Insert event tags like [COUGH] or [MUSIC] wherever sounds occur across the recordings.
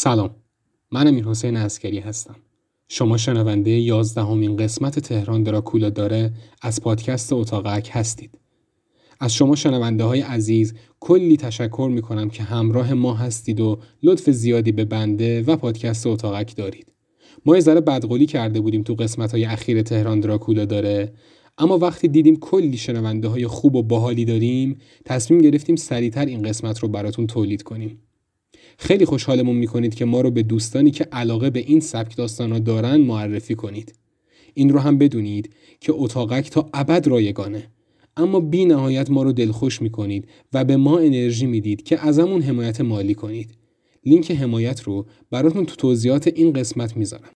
سلام. من امیر حسین اسکری هستم. شما شنونده یازدهمین قسمت تهران دراکولا داره از پادکست اتاقک هستید. از شما شنونده های عزیز کلی تشکر می کنم که همراه ما هستید و لطف زیادی به بنده و پادکست اتاقک دارید. ما یه ذره بدقولی کرده بودیم تو قسمت های اخیر تهران دراکولا داره اما وقتی دیدیم کلی شنونده های خوب و باحالی داریم تصمیم گرفتیم سریعتر این قسمت رو براتون تولید کنیم. خیلی خوشحالمون می‌کنید که ما رو به دوستانی که علاقه به این سبک داستانا دارن معرفی کنید. این رو هم بدونید که اتاقک تا ابد رایگانه. اما بی نهایت ما رو دلخوش می‌کنید و به ما انرژی می‌دید که ازمون حمایت مالی کنید. لینک حمایت رو براتون تو توضیحات این قسمت می‌ذارم.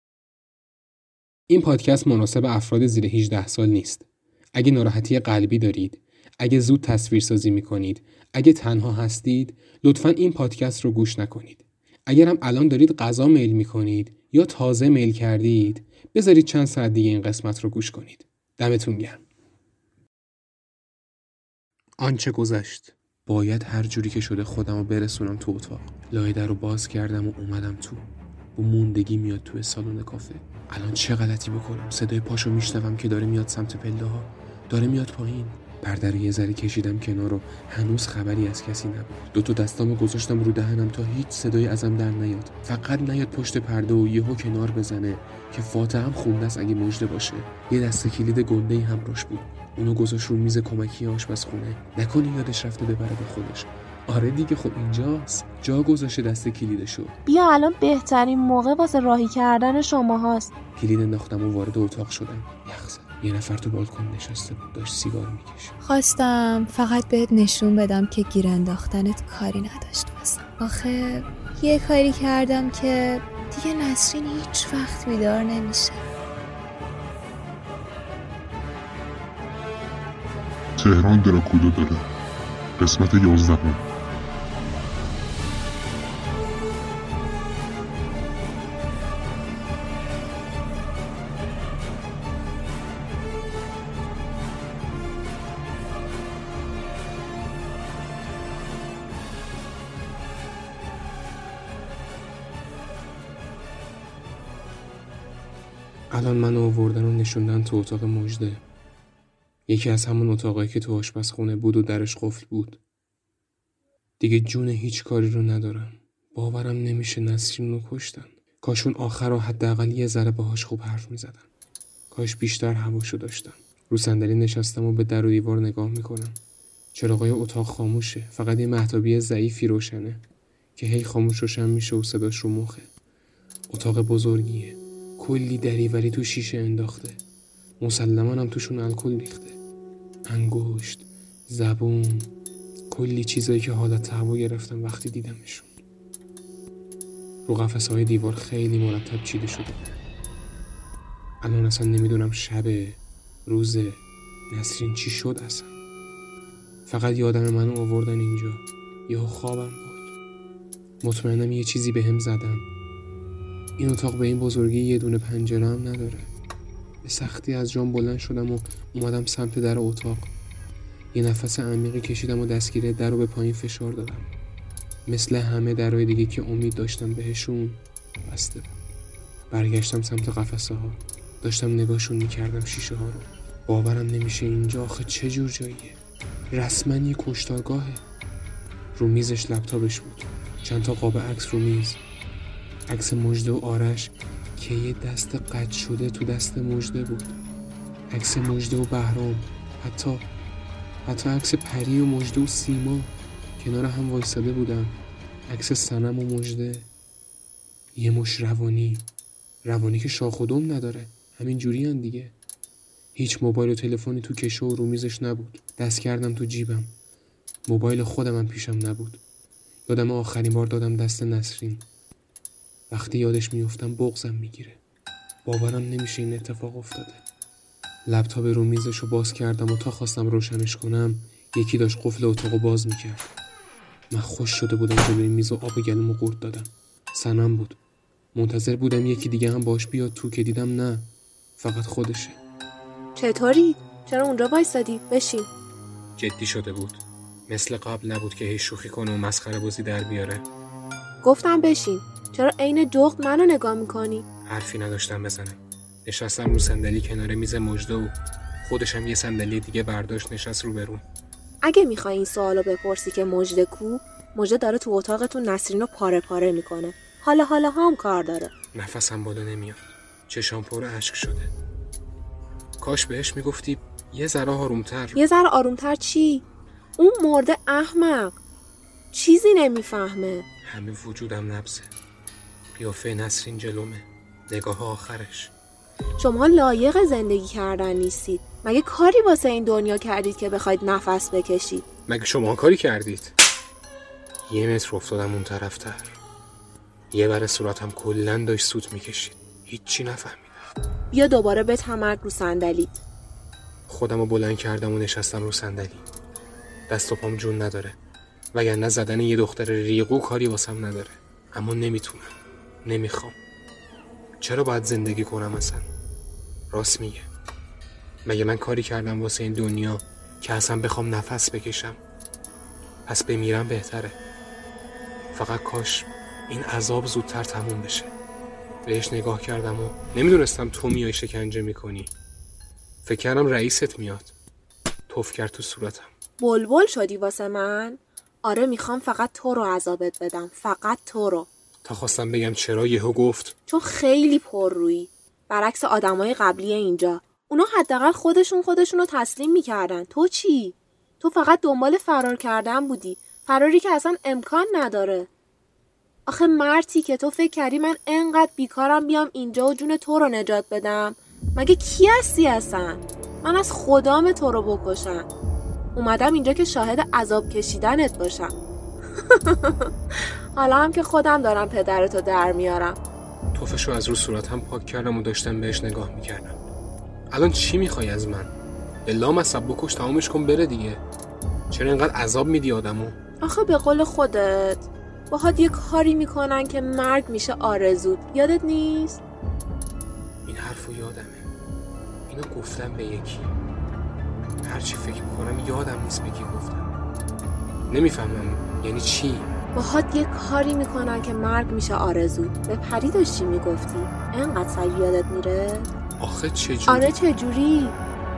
این پادکست مناسب افراد زیر 18 سال نیست. اگه ناراحتی قلبی دارید اگه زود تصویر سازی می کنید اگه تنها هستید لطفا این پادکست رو گوش نکنید. اگر هم الان دارید غذا میل می کنید یا تازه میل کردید بذارید چند ساعت دیگه این قسمت رو گوش کنید. دمتون گرم. آنچه گذشت باید هر جوری که شده خودم رو برسونم تو اتاق. لای در رو باز کردم و اومدم تو. با موندگی میاد توی سالن کافه. الان چه غلطی بکنم؟ صدای پاشو میشنوم که داره میاد سمت پله ها داره میاد پایین. پرده رو یه ذره کشیدم کنار و هنوز خبری از کسی نبود. دو تا دستامو گذاشتم رو دهنم تا هیچ صدایی ازم در نیاد. فقط نیاد پشت پرده و یهو کنار بزنه که فاتحه هم خونده است اگه مژده باشه. یه دست کلید گنده ای هم روش بود. اونو گذاشت رو میز کمکی آشپزخونه. نکنی یادش رفته ببره به خودش. آره دیگه خب اینجاست. جا گذاشته دست کلیدشو. بیا الان بهترین موقع واسه راهی کردن شما هاست کلید انداختم و وارد اتاق شدم. یخ یه نفر تو بالکن نشسته بود داشت سیگار می‌کشه خواستم فقط بهت نشون بدم که گیر انداختنت کاری نداشت واسم. آخه یه کاری کردم که دیگه نسرین هیچ وقت بیدار نمیشه. تهران دراکولا داره. قسمت یازدهم. الان منو آوردن و نشوندن تو اتاق مجده. یکی از همون اتاقایی که تو آشپزخونه بود و درش قفل بود. دیگه جون هیچ کاری رو ندارم. باورم نمیشه نسرین رو کشتن. کاشون آخر رو حداقل یه ذره باهاش خوب حرف می‌زدن. کاش بیشتر هواشو داشتم رو صندلی نشستم و به در و دیوار نگاه می‌کنم. چراغای اتاق خاموشه. فقط یه محتابی ضعیفی روشنه که هی خاموش روشن میشه و صداش رو مخه. اتاق بزرگیه. کلی دریوری تو شیشه انداخته. مسلما هم توشون الکل ریخته. انگشت زبون کلی چیزایی که حالت هوا گرفتم وقتی دیدمشون. رو قفس های دیوار خیلی مرتب چیده شده. الان اصلا نمی‌دونم شب روزه نسرین چی شد اصلا. فقط یادم منو آوردن اینجا. یهو خوابم بود مطمئنم یه چیزی به هم زدن. این اتاق به این بزرگی یه دونه پنجره هم نداره. به سختی از جام بلند شدم و اومدم سمت در اتاق. یه نفس عمیقی کشیدم و دستگیره در رو به پایین فشار دادم. مثل همه درهای دیگه که امید داشتم بهشون بسته برگشتم سمت قفسه ها داشتم نگاهشون می‌کردم شیشه ها رو. باورم نمیشه اینجا آخه چه جور جاییه. رسما یه کشتارگاهه. رو میزش لپتاپش بود. چند تا قاب عکس رو میز. عکس مجده و آرش که یه دست قد شده تو دست مجده بود. عکس مجده و بهرام حتی حتی عکس پری و مجده و سیما کنار هم وایستاده بودم عکس سنم و مجده. یه مش روانی. روانی که شاخ نداره. همین جوری هم دیگه. هیچ موبایل و تلفنی تو کشو و رومیزش نبود. دست کردم تو جیبم. موبایل خودم هم پیشم نبود. یادم آخرین بار دادم دست نسرین. وقتی یادش میفتم بغزم می‌گیره. باورم نمیشه این اتفاق افتاده. لپتاپ رو میزش رو باز کردم و تا خواستم روشنش کنم یکی داشت قفل اتاق باز می‌کرد. من خوش شده بودم جلوی میز و آب گلومو قورت دادم. سنم بود. منتظر بودم یکی دیگه هم باش بیاد تو که دیدم نه. فقط خودشه. چطوری؟ چرا اونجا وایسادی؟ بشین. جدی شده بود. مثل قبل نبود که هی شوخی کنه و مسخره بازی در بیاره. گفتم بشین. چرا عین جغد منو نگاه می‌کنی؟ حرفی نداشتم بزنم. نشستم رو صندلی کنار میز مجده و خودشم یه صندلی دیگه برداشت نشست رو برون اگه می‌خوای این سوالو بپرسی که مجده کو مجده داره تو اتاقتون نسرین رو پاره پاره می‌کنه. حالا حالا هم کار داره. نفسم بالا نمیاد. چشام پر اشک شده. کاش بهش می‌گفتی یه ذره آرومتر. یه ذره آرومتر چی؟ اون مرده احمق. چیزی نمی‌فهمه. همه وجودم نبزه قیافه نسرین جلومه. نگاه آخرش. شما لایق زندگی کردن نیستید. مگه کاری واسه این دنیا کردید که بخواید نفس بکشید؟ مگه شما کاری کردید؟ یه متر افتادم اون طرفتر. یه بر صورتم کلا داشت سوت می‌کشید. هیچی نفهمیدم. بیا دوباره به تمرگ رو صندلیت خودم رو بلند کردم و نشستم رو صندلی. دست و پام جون نداره. وگرنه زدن یه دختر ریقو کاری واسم نداره. اما نمی‌تونم. نمی‌خوام. چرا باید زندگی کنم اصلا؟ راست میگه. مگه من کاری کردم واسه این دنیا که اصلا بخوام نفس بکشم؟ پس بمیرم بهتره. فقط کاش این عذاب زودتر تموم بشه. بهش نگاه کردم و نمی‌دونستم تو میای شکنجه می‌کنی. فکر کردم رئیست میاد. توف کرد تو صورتم. بلبل شدی واسه من؟ آره می‌خوام فقط تو رو عذابت بدم. فقط تو رو. تا خواستم بگم چرا یهو گفت چون خیلی پر روی. برعکس آدمای قبلی اینجا. اونا حداقل خودشون خودشون رو تسلیم می‌کردن. تو چی؟ تو فقط دنبال فرار کردن بودی. فراری که اصلا امکان نداره. آخه مرتی که تو فکر کردی من انقدر بیکارم بیام اینجا و جون تو رو نجات بدم. مگه کی هستی اصلا؟ من از خدام تو رو بکشم. اومدم اینجا که شاهد عذاب کشیدنت باشم. [LAUGHS] حالا هم که خودم دارم پدرتو در میارم. توفشو از رو صورتم پاک کردم و داشتم بهش نگاه می‌کردم. الان چی می‌خوای از من؟ به لام اصاب بکش تمامش کن بره دیگه. چرا اینقدر عذاب میدی آدمو؟ آخه به قول خودت باهات یه کاری می‌کنن که مرگ میشه آرزود یادت نیست؟ این حرفو یادمه. اینو گفتم به یکی. هرچی فکر می‌کنم یادم نیست به کی گفتم نمی‌فهمم. یعنی چی؟ باهات یه کاری می‌کنن که مرگ میشه آرزود به پری داشتی می‌گفتی. انقدر سریع یادت میره؟ آخه چجوری آره چجوری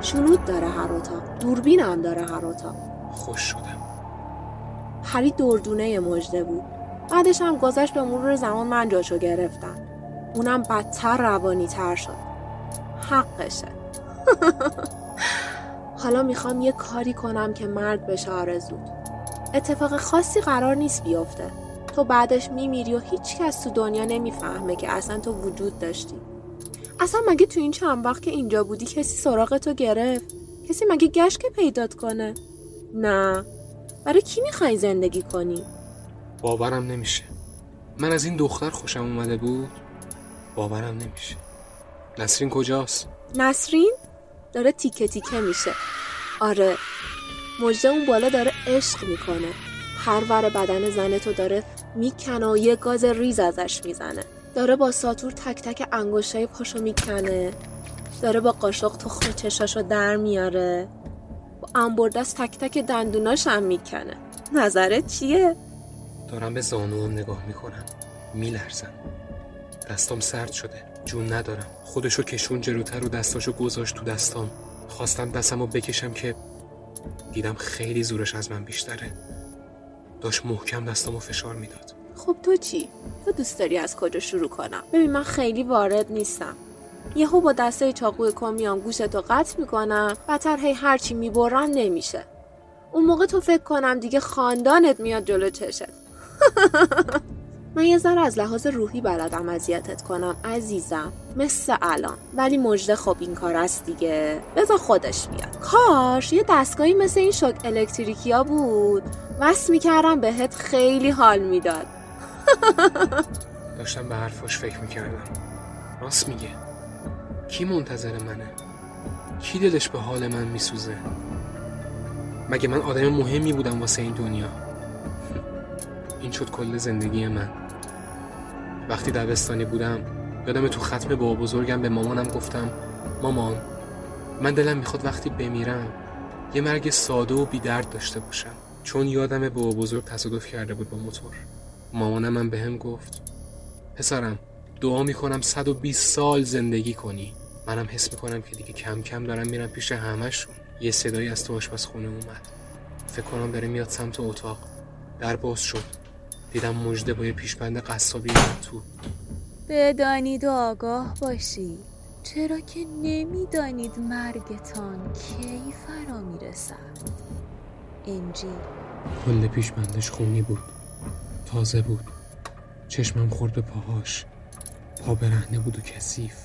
شنود داره هر اتاق. دوربین هم داره هر اتاق. خوش شدم. پری دردونه مجده بود. بعدش هم گذشت به مرور زمان من جاشو گرفتم اونم بدتر روانی تر شد. حقشه. [LAUGHS] حالا می‌خوام یه کاری کنم که مرگ بشه آرزود اتفاق خاصی قرار نیست بیفته. تو بعدش میمیری و هیچ کس تو دنیا نمی‌فهمه که اصلا تو وجود داشتی. اصلا مگه تو این چند وقت که اینجا بودی کسی سراغ تو گرفت؟ کسی مگه گشت که پیدات کنه؟ نه. برای کی می‌خوای زندگی کنی؟ باورم نمیشه. من از این دختر خوشم اومده بود؟ باورم نمیشه. نسرین کجاست؟ نسرین؟ داره تیکه تیکه میشه. آره. مجده اون بالا داره عشق می‌کنه. هر بدن زن تو داره می‌کنه و یه گاز ریز ازش می‌زنه. داره با ساتور تک تک انگشتای پاشو می‌کنه. داره با قاشق تخم چشاشو در میاره. با انبردست تک تک دندوناش هم می‌کنه. نظرت چیه؟ دارم به زانوام نگاه می‌کنم. میلرزم. دستام سرد شده. جون ندارم. خودشو کشون جلوتر و دستاشو گذاشت تو دستام. خواستم دستمو بکشم که دیدم خیلی زورش از من بیشتره. داشت محکم دستامو فشار می‌داد. خب تو چی؟ تو دوست داری از کجا شروع کنم؟ ببین من خیلی وارد نیستم. یهو با دسته چاقوی کمیان گوشتو قطع می‌کنم بدتر هی هرچی می‌برن نمیشه. اون موقع تو فکر کنم دیگه خاندانت میاد جلو چشت. [LAUGHS] من یه ذره از لحاظ روحی بلدم اذیتت کنم عزیزم. مثل الان. ولی مجده خب این کار است دیگه. بذار خودش بیاد. کاش یه دستگاهی مثل این شوک الکتریکیا بود. وصل می‌کردم بهت خیلی حال می‌داد. [LAUGHS] داشتم به حرفاش فکر می‌کردم. راست میگه. کی منتظر منه؟ کی دلش به حال من میسوزه؟ مگه من آدم مهمی بودم واسه این دنیا؟ [LAUGHS] این شد کل زندگی من. وقتی دبستانی بودم یادم تو ختم بابا بزرگم به مامانم گفتم مامان من دلم می‌خواد وقتی بمیرم یه مرگ ساده و بیدرد داشته باشم. چون یادم بابا بزرگ تصادف کرده بود با موتور. مامانم هم به هم گفت پسرم دعا می‌کنم 120 سال زندگی کنی. منم حس می‌کنم که دیگه کم کم دارم میرم پیش همشون یه صدایی از تو آشپزخونه اومد. فکر کنم داره میاد سمت اتاق. در باز شد. دیدم مجده با یه پیشبند قصابی تو. بدانید و آگاه باشید چرا که نمی‌دانید مرگتان کی فرا می‌رسد. انجیل. کل پیشبندش خونی بود. تازه بود. چشمم خورد به پاهاش. پا برهنه بود و کثیف.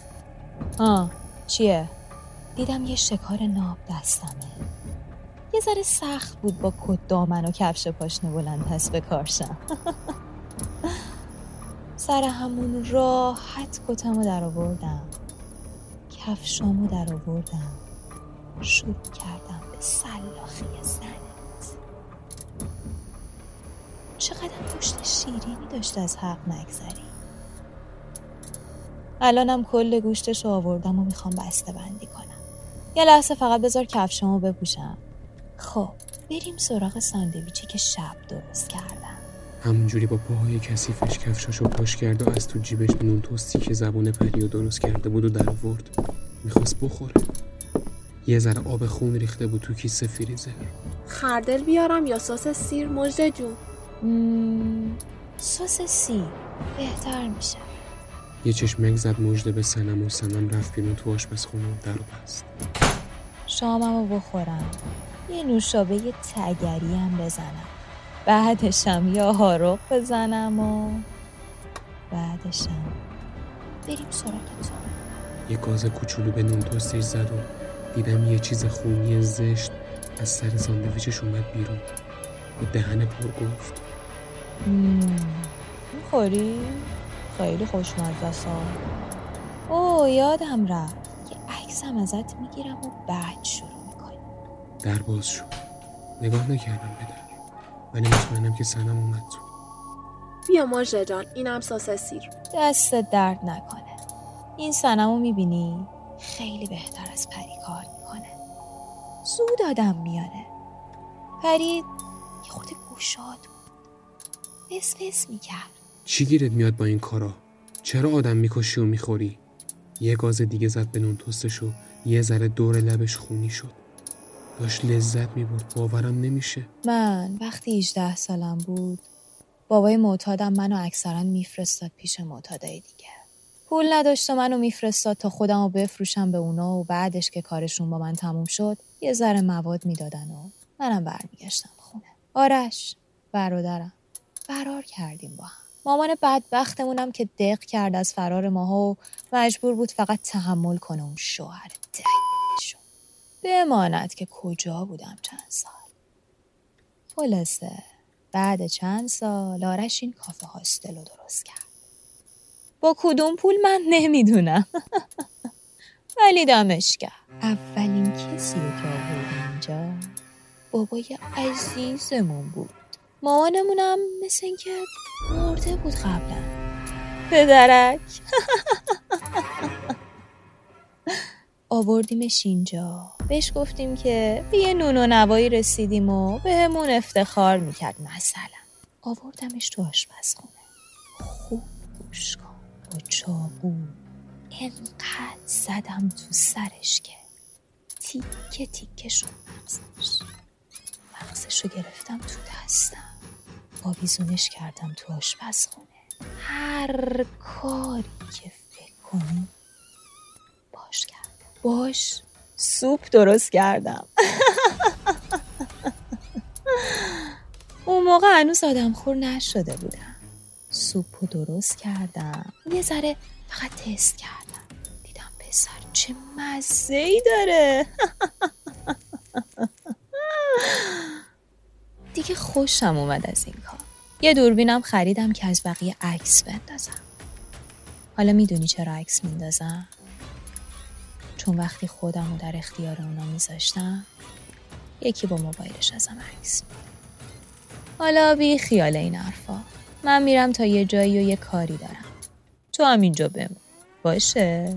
آه چیه؟ دیدم یه شکار ناب دستمه. یه ذره سخت بود با کت دامن و کفش پاشنه بلند پس به کارشم. [LAUGHS] سر همون راحت کتمو در آوردم. کفشامو در آوردم. شروع کردم به سلاخی زنت. چقدر پشت شیرینی داشت از حق نگذری. الانم کل گوشتش رو آوردم و می‌خوام بسته بندی کنم. یه لحظه فقط بذار کفشامو بپوشم. خب بریم سراغ ساندویچی که شب درست کردم همونجوری با پاهای کثیفش کفشاشو پاش کرد و از تو جیبش نون توستی که زبون پریو درست کرده بود و در آورد. می‌خواست بخوره. یه ذره آب خون ریخته بود تو کیسه فریزر. خردل بیارم یا سس سیر مجده جون؟ مم، سس سی بهتر میشه. یه چشمک زد مژده به سنم و سنم رفت بیرون تو آشپزخونه و در بست. شاممو بخورم. یه نوشابه تگری هم بزنم. بعدشم یا هاروق بزنم و بعدشم بریم سراغ تو یه گاز کوچولو به نون توستش زد و دیدم یه چیز خونی زشت از سر ساندویچش اومد بیرون. با دهن پر گفت. می‌خوری؟ خیلی خوشمزه سا اوه یادم رفت. یه عکسم ازت می‌گیرم و بعد شروع. در باز شد. نگاه نکردم به در ولی مطمئنم که سنم اومد تو. بیا مجده جان اینم سس سیر. دست درد نکنه. این سنمو می‌بینی؟ خیلی بهتر از پری کار می‌کنه. زود آدم میانه پری یه خود گوشاد بود. فس فس می‌کرد. چی گیرت میاد با این کارا؟ چرا آدم می‌کشی و می‌خوری؟ یه گاز دیگه زد به نون توستش و یه ذره دور لبش خونی شد. داشت لذت می‌برد. باورم نمیشه. من وقتی 18 سالم بود بابای معتادم منو اکثرا میفرستاد پیش معتادای دیگه. پول نداشت و منو میفرستاد تا خودم رو بفروشم به اونا و بعدش که کارشون با من تموم شد یه ذره مواد می‌دادن و منم برمیگشتم خونه. آرش برادرم. فرار کردیم با هم. مامان بدبختمونم که دق کرد از فرار ماها و مجبور بود فقط تحمل کنه اون شوهر دقیقشو بماند که کجا بودم چند سال. خلاصه بعد چند سال آرش این کافه هاستل رو درست کرد. با کدوم پول من نمی‌دونم. [LAUGHS] ولی دمش اولین کسی رو که آورد اینجا بابای عزیزمون بود. مامانمونم مثل اینکه مرده بود قبلا. پدرک. [LAUGHS] آوردیمش اینجا. بهش گفتیم که به یه نون و نوایی رسیدیم و به همون افتخار می‌کرد مثلا. آوردمش تو آشپزخونه. خوب گوش کن با چاقو انقدر زدم تو سرش که تیکه تیکه شد مغزش. مغزش رو گرفتم تو دستم. آویزونش کردم تو آشپزخونه. هر کاری که فکر کنی باش. سوپ درست کردم. اون موقع هنوز آدم خور نشده بودم. سوپ رو درست کردم. یه ذره فقط تست کردم. دیدم پسر چه مزه ای داره. دیگه خوشم اومد از این کار. یه دوربینم خریدم که از بقیه عکس بندازم. حالا می‌دونی چرا عکس میندازم؟ چون وقتی خودم رو در اختیار اونا میذاشتم یکی با موبایلش ازم عکس. حالا بی خیال این حرفا. من میرم تا یه جایی و یه کاری دارم. تو هم اینجا بمون. باشه؟ [LAUGHS]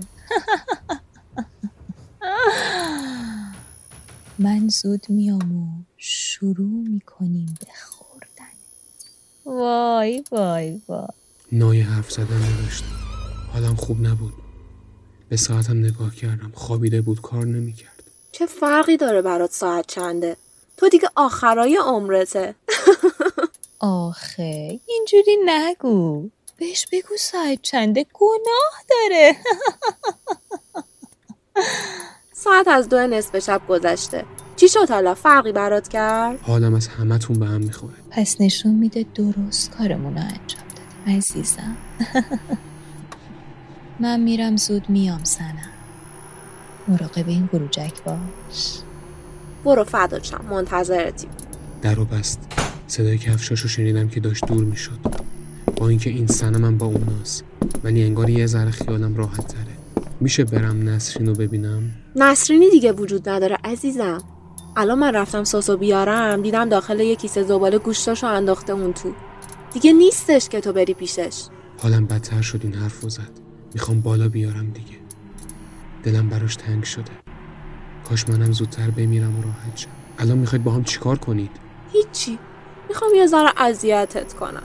من زود میام و شروع می‌کنیم به خوردن. وای وای وای. نای حرف زدن نداشتم. حالم خوب نبود. به ساعتم نگاه کردم. خوابیده بود کار نمی‌کرد. چه فرقی داره برات ساعت چنده؟ تو دیگه آخرای عمرته. [LAUGHS] آخه اینجوری نگو. بهش بگو ساعت چنده گناه داره. [LAUGHS] ساعت از دو نصف شب گذشته. چی شد حالا؟ فرقی برات کرد؟ حالم از همتون به هم می‌خوره. پس نشون میده درست کارمون رو انجام دادیم عزیزم. [LAUGHS] من میرم زود میام سنم. مراقب این گروجک باش. برو فداچم منتظرتیم در و بست. صدای کفشاشو شنیدم که داشت دور می‌شد. با اینکه این سنمم با اوناست ولی انگار یه ذره خیالم راحت تره. میشه برم نسرین رو ببینم؟ نسرینی دیگه وجود نداره عزیزم. الان من رفتم ساسو بیارم دیدم داخل یه کیسه زباله گوشتاشو انداخته اون تو. دیگه نیستش که تو بری پیشش. حالم بدتر شد این حرف زد. می‌خوام بالا بیارم دیگه. دلم براش تنگ شده. کاش منم زودتر بمیرم و راحت شم. الان می‌خواید با هم چیکار کنید؟ هیچی. می‌خوام یه ذره اذیتت کنم.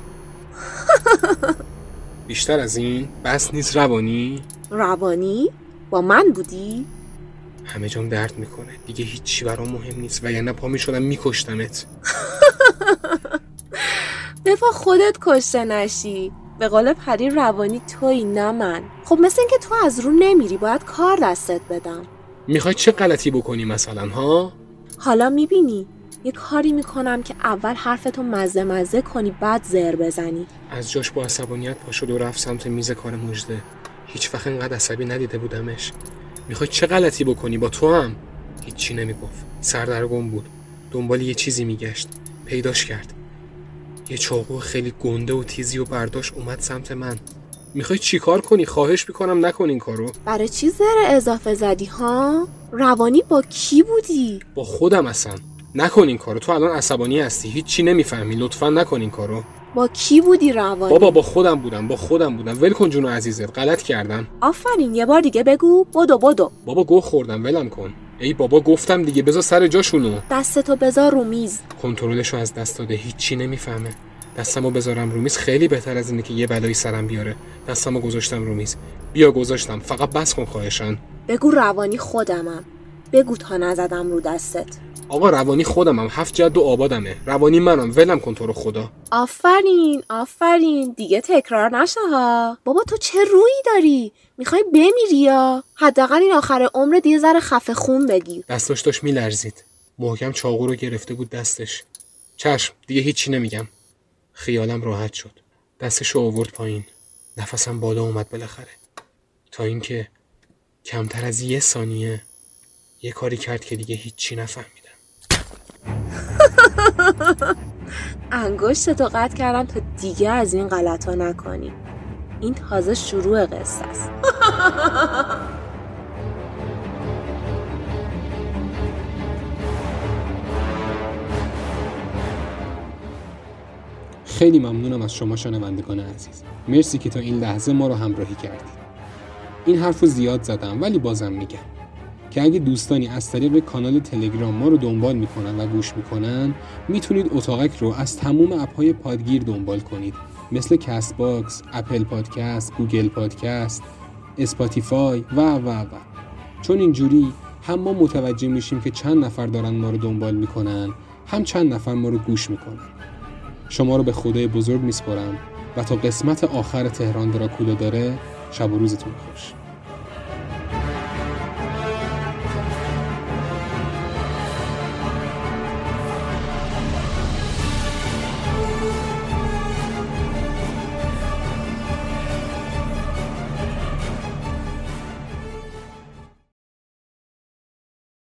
[LAUGHS] بیشتر از این؟ بس نیست روانی؟ روانی؟ با من بودی؟ همه جام درد می‌کنه. دیگه هیچی برام مهم نیست. و یعنی پا می‌شدم میکشتمت. [LAUGHS] دفاع خودت کشته نشی. به قول پری روانی توی نه من. خب مثل اینکه تو از رو نمیری باید کار دستت بدم. می‌خوای چه غلطی بکنی مثلا ها؟ حالا می‌بینی. یه کاری می‌کنم که اول حرفتو مزه مزه کنی بعد زر بزنی. از جاش با عصبانیت پا شد و رفت سمت میز کار مجده. هیچ وقت اینقدر عصبی ندیده بودمش. می‌خوای چه غلطی بکنی؟ با تو هم؟ هیچی نمی‌گفت. سردرگم بود. دنبال یه چیزی میگشت. پیداش کرد. یه چاقو خیلی گنده و تیزی و برداشت اومد سمت من. می‌خوای چیکار کنی؟ خواهش می‌کنم نکن این کارو. برای چی زر اضافه زدی ها؟ روانی با کی بودی؟ با خودم اصلا. نکن این کارو. تو الان عصبانی هستی. هیچی نمی‌فهمی. لطفا نکن این کارو. با کی بودی روانی؟ بابا با خودم بودم. با خودم بودم. ول کن جونو عزیزت غلط کردم. آفرین. یه بار دیگه بگو. بدو بدو. بابا گو خوردم. ولم کن. ای بابا گفتم دیگه بذار سر جاشونو. دستتو بذار رو میز. کنترلشو از دست داده هیچی نمی‌فهمه. دستمو بذارم رو میز خیلی بهتر از اینه که یه بلایی سرم بیاره. دستمو گذاشتم رو میز. بیا گذاشتم فقط بس کن خواهشن بگو روانی خودمم. بگو تا نزدم رو دستت. آقا روانی خودمم هفت جد و آبادمه. روانی منم ولم کن تو رو خدا. آفرین آفرین. دیگه تکرار نشه ها. بابا تو چه رویی داری؟ می‌خوای بمیری یا؟ حداقل این آخر عمرت یه ذره خفه خون بگیر دستاش داشت میلرزید. محکم چاقو رو گرفته بود دستش. چشم دیگه هیچی نمیگم. خیالم راحت شد. دستش رو آورد پایین. نفسم بالا اومد بالاخره. تا اینکه کمتر از یه ثانیه یه کاری کرد که دیگه هیچی نفهمیدم. [LAUGHS] انگشت تو قطع کردم تا دیگه از این غلط ها نکنی. این تازه شروع قصه است. خیلی ممنونم از شما شنوندگان عزیز. مرسی که تا این لحظه ما رو همراهی کردید. این حرف رو زیاد زدم ولی بازم میگم که اگه دوستانی از طریق کانال تلگرام ما رو دنبال می‌کنن و گوش می‌کنن می‌تونید اتاقک رو از تموم اپهای پادگیر دنبال کنید. مثل کست باکس، اپل پادکست، گوگل پادکست، اسپاتیفای و و و. چون اینجوری هم ما متوجه میشیم که چند نفر دارن ما رو دنبال می‌کنن هم چند نفر ما رو گوش می‌کنن. شما رو به خدای بزرگ میسپارم و تا قسمت آخر تهران دراکولا داره شب و روزتون خوش